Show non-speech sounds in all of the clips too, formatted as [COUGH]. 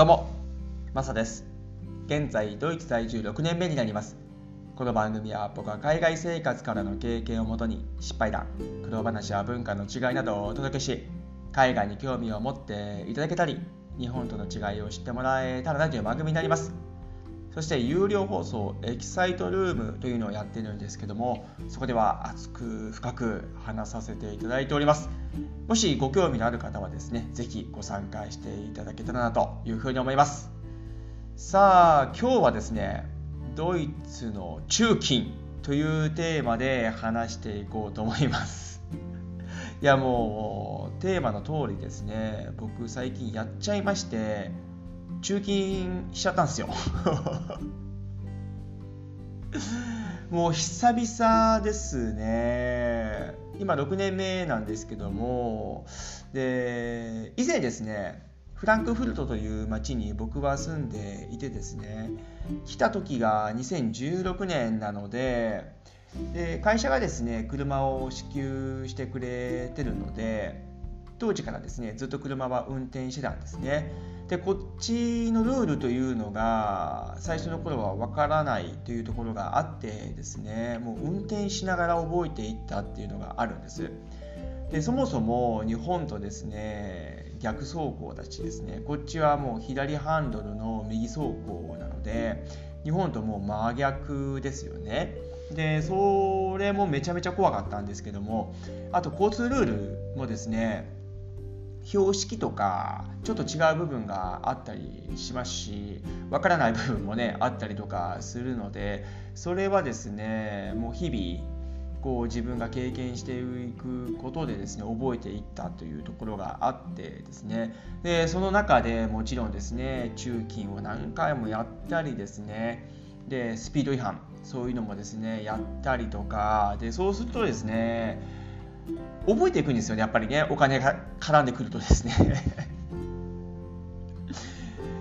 どうも、マサです。現在、ドイツ在住6年目になります。この番組は僕は海外生活からの経験をもとに失敗談、苦労話や文化の違いなどをお届けし、海外に興味を持っていただけたり、日本との違いを知ってもらえたらなという番組になります。そして有料放送エキサイトルームというのをやってるんですけどもそこでは熱く深く話させていただいております。もしご興味のある方はですね是非ご参加していただけたらなというふうに思います。さあ今日はですねドイツの中金というテーマで話していこうと思います。いやもうテーマの通りですね僕最近やっちゃいまして中金しちゃったんですよ。[LAUGHS] もう久々ですね。今6年目なんですけども。で以前ですねフランクフルトという町に僕は住んでいてですね来た時が2016年なのでで会社がですね車を支給してくれてるので当時からですねずっと車は運転してたんですね。でこっちのルールというのが最初の頃はわからないというところがあってですねもう運転しながら覚えていったっていうのがあるんです。でそもそも日本とですね逆走行だしですねこっちはもう左ハンドルの右走行なので日本ともう真逆ですよね。でそれもめちゃめちゃ怖かったんですけどもあと交通ルールもですね標識とかちょっと違う部分があったりしますしわからない部分もねあったりとかするのでそれはですねもう日々こう自分が経験していくことでですね覚えていったというところがあってですね。でその中でもちろんですね中金を何回もやったりですね。でスピード違反そういうのもですねやったりとか。でそうするとですね覚えていくんですよねやっぱりね。お金が絡んでくるとですね。[LAUGHS]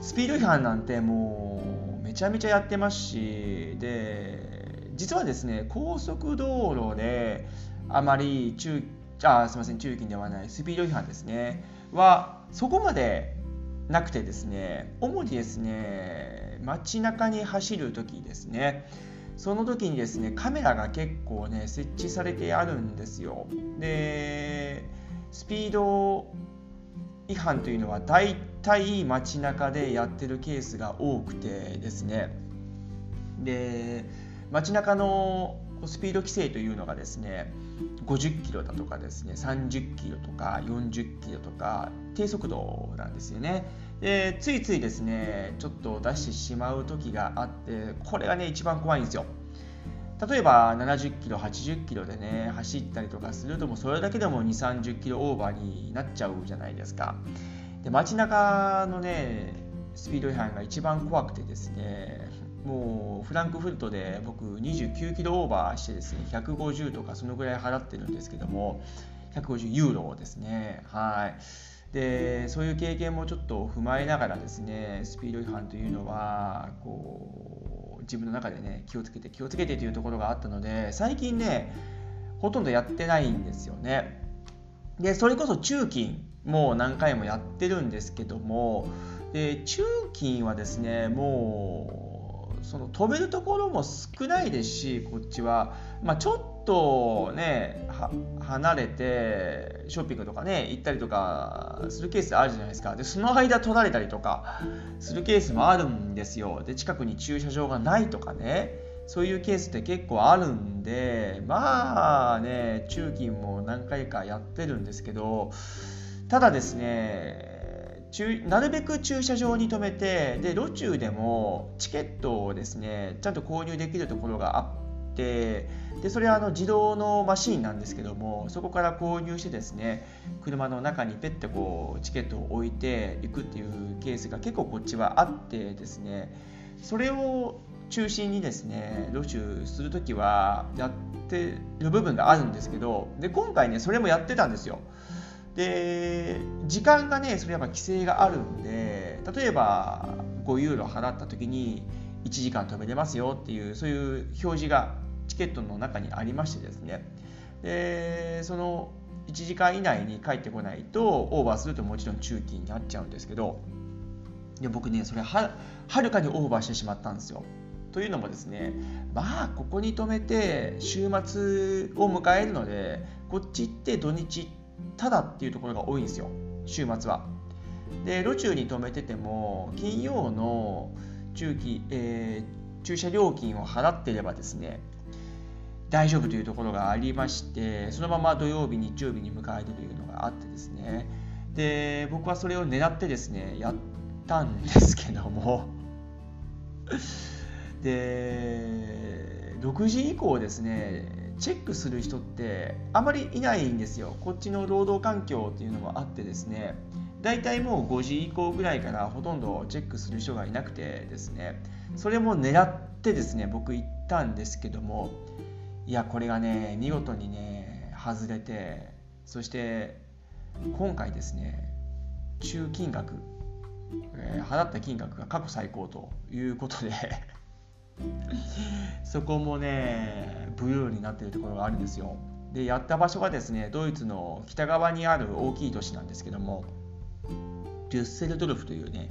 スピード違反なんてもうめちゃめちゃやってますしで実はですね高速道路であまり中あすみません中金ではないスピード違反ですね。はそこまでなくてですね主にですね街中に走る時ですね。その時にですねカメラが結構ね設置されてあるんですよ。でスピード違反というのは大体街中でやってるケースが多くてですね。で街中のスピード規制というのがですね50キロだとかですね30キロとか40キロとか低速度なんですよね。でついついですねちょっと出してしまう時があってこれがね一番怖いんですよ。例えば70キロ80キロでね走ったりとかするともそれだけでも2 3 0キロオーバーになっちゃうじゃないですか。で街中のねスピード違反が一番怖くてですねもうフランクフルトで僕29キロオーバーしてですね150とかそのぐらい払ってるんですけども150ユーロですね。はい。でそういう経験もちょっと踏まえながらですねスピード違反というのはこう自分の中でね気をつけて気をつけてというところがあったので最近ねほとんどやってないんですよね。でそれこそ中金もう何回もやってるんですけどもで中金はですねもうその飛べるところも少ないですしこっちは、まあ、ちょっとね離れてショッピングとかね行ったりとかするケースあるじゃないですか。でその間取られたりとかするケースもあるんですよ。で近くに駐車場がないとかねそういうケースって結構あるんでまあね中金も何回かやってるんですけどただですねなるべく駐車場に停めてで路中でもチケットをですねちゃんと購入できるところがあってでそれはあの自動のマシーンなんですけどもそこから購入してですね車の中にペッてこうチケットを置いていくっていうケースが結構こっちはあってですねそれを中心にですね路中する時はやってる部分があるんですけどで今回ねそれもやってたんですよ。で時間がねそれやっぱ規制があるんで例えば5ユーロ払った時に1時間止めれますよっていうそういう表示がチケットの中にありましてですね。でその1時間以内に帰ってこないとオーバーするともちろん中期になっちゃうんですけどで僕ねそれはるかにオーバーしてしまったんですよ。というのもですねまあここに止めて週末を迎えるのでこっち行って土日ただっていうところが多いんですよ週末は。で路中に止めてても金曜の中期、えー、駐車料金を払ってればですね大丈夫というところがありましてそのまま土曜日日曜日に迎えるというのがあってですねで僕はそれを狙ってですねやったんですけどもで6時以降ですねチェックする人ってあまりいないんですよ。こっちの労働環境っていうのもあってですね。大体もう5時以降ぐらいからほとんどチェックする人がいなくてですね。それも狙ってですね僕行ったんですけども。いやこれがね見事にね外れてそして今回ですね中金額、えー、払った金額が過去最高ということで。[LAUGHS] そこもねブルーになっているところがあるんですよ。でやった場所がですねドイツの北側にある大きい都市なんですけどもデュッセルドルフというね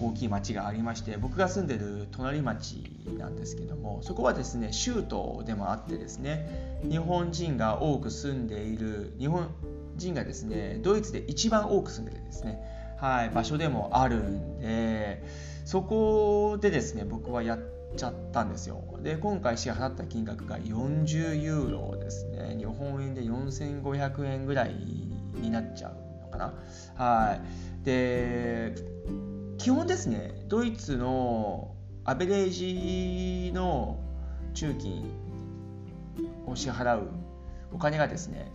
大きい町がありまして僕が住んでる隣町なんですけどもそこはですね州都でもあってですね日本人が多く住んでいる日本人がですねドイツで一番多く住んでるですね、はい、場所でもあるんでそこでですね僕はやっちゃったんですよ。で今回支払った金額が40ユーロですね。日本円で4500円ぐらいになっちゃうのかな。はい。で基本ですねドイツのアベレージの中金を支払うお金がですね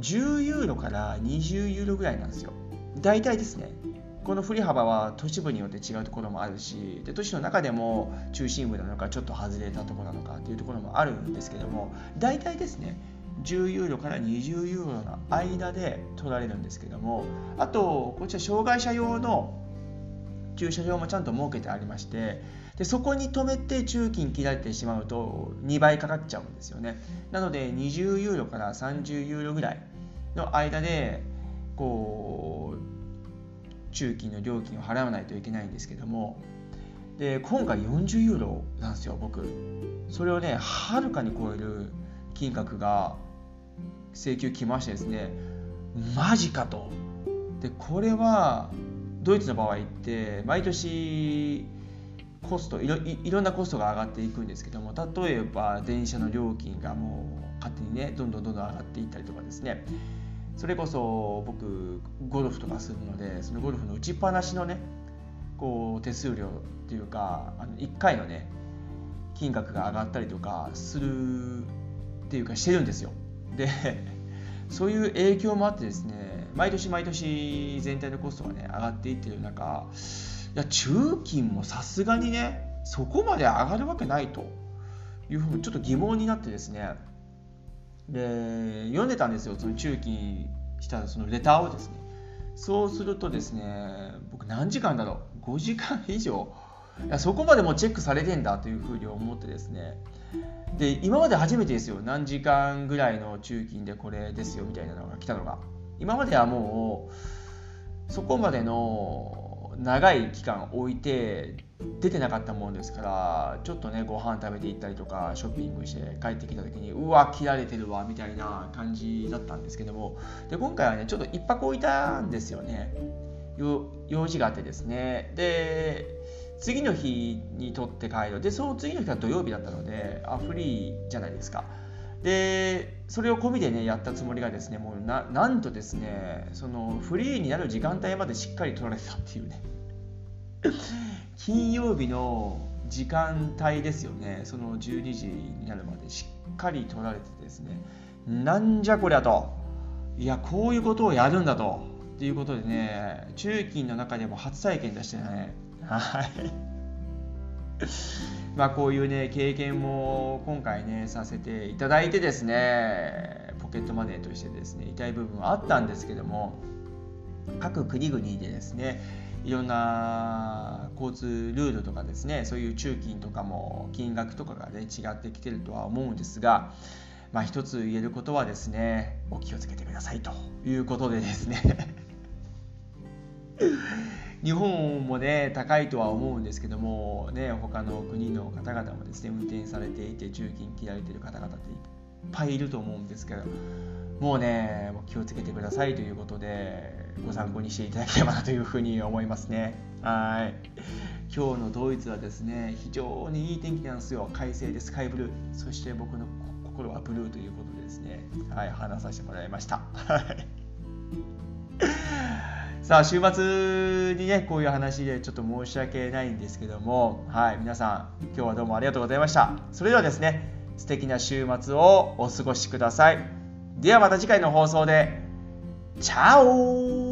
10ユーロから20ユーロぐらいなんですよ。大体ですねこの振り幅は都市部によって違うところもあるしで都市の中でも中心部なのかちょっと外れたところなのかというところもあるんですけども大体ですね10ユーロから20ユーロの間で取られるんですけどもあとこちら障害者用の駐車場もちゃんと設けてありましてでそこに止めて中金切られてしまうと2倍かかっちゃうんですよね。なので20ユーロから30ユーロぐらいの間でこう中金の料金を払わないといけないんですけどもで今回40ユーロなんですよ僕。それをねはるかに超える金額が請求来ましてですねマジかと。でこれはドイツの場合って毎年コストいろいろんなコストが上がっていくんですけども例えば電車の料金がもう勝手にねどんどんどんどん上がっていったりとかですね。それこそ僕ゴルフとかするのでそのゴルフの打ちっぱなしのねこう手数料っていうかあの1回のね金額が上がったりとかするっていうかしてるんですよ。で [LAUGHS] そういう影響もあってですね毎年毎年全体のコストがね上がっていってる中いや中金もさすがにねそこまで上がるわけないというふうにちょっと疑問になってですねで読んでたんですよ。その中金したそのレターをですね。そうするとですね僕何時間だろう？5時間以上。いやそこまでもチェックされてんだというふうに思ってですね。で今まで初めてですよ。何時間ぐらいの中金でこれですよみたいなのが来たのが。今まではもうそこまでの長い期間置いて出てなかったもんですからちょっとねご飯食べて行ったりとかショッピングして帰ってきた時にうわ切られてるわみたいな感じだったんですけどもで今回はねちょっと1泊置いたんですよね。用事があってですね。で次の日に取って帰るでその次の日が土曜日だったのであフリーじゃないですか。でそれを込みでねやったつもりがですねもうななんとですねそのフリーになる時間帯までしっかり取られたっていうね。[LAUGHS] 金曜日の時間帯ですよね。その12時になるまでしっかり取られてですね。なんじゃこりゃと。いやこういうことをやるんだと。っていうことでね中金の中でも初体験出してね。はい [LAUGHS] まあこういうね経験も今回ねさせていただいてですねポケットマネーとしてですね痛い部分はあったんですけども各国々でですねいろんな交通ルールとかですねそういう中金とかも金額とかがね違ってきてるとは思うんですがまあ一つ言えることはですねお気をつけてくださいということでですね。日本もね高いとは思うんですけどもね他の国の方々もですね運転されていて重金切られてる方々っていっぱいいると思うんですけどもうねもう気をつけてくださいということでご参考にしていただければなというふうに思いますね。はい。今日のドイツはですね非常にいい天気なんですよ。快晴でスカイブルー。そして僕の心はブルーということでですね。はい話させてもらいました。はい。さあ週末にねこういう話でちょっと申し訳ないんですけどもはい皆さん今日はどうもありがとうございました。それではですね素敵な週末をお過ごしください。ではまた次回の放送でチャオ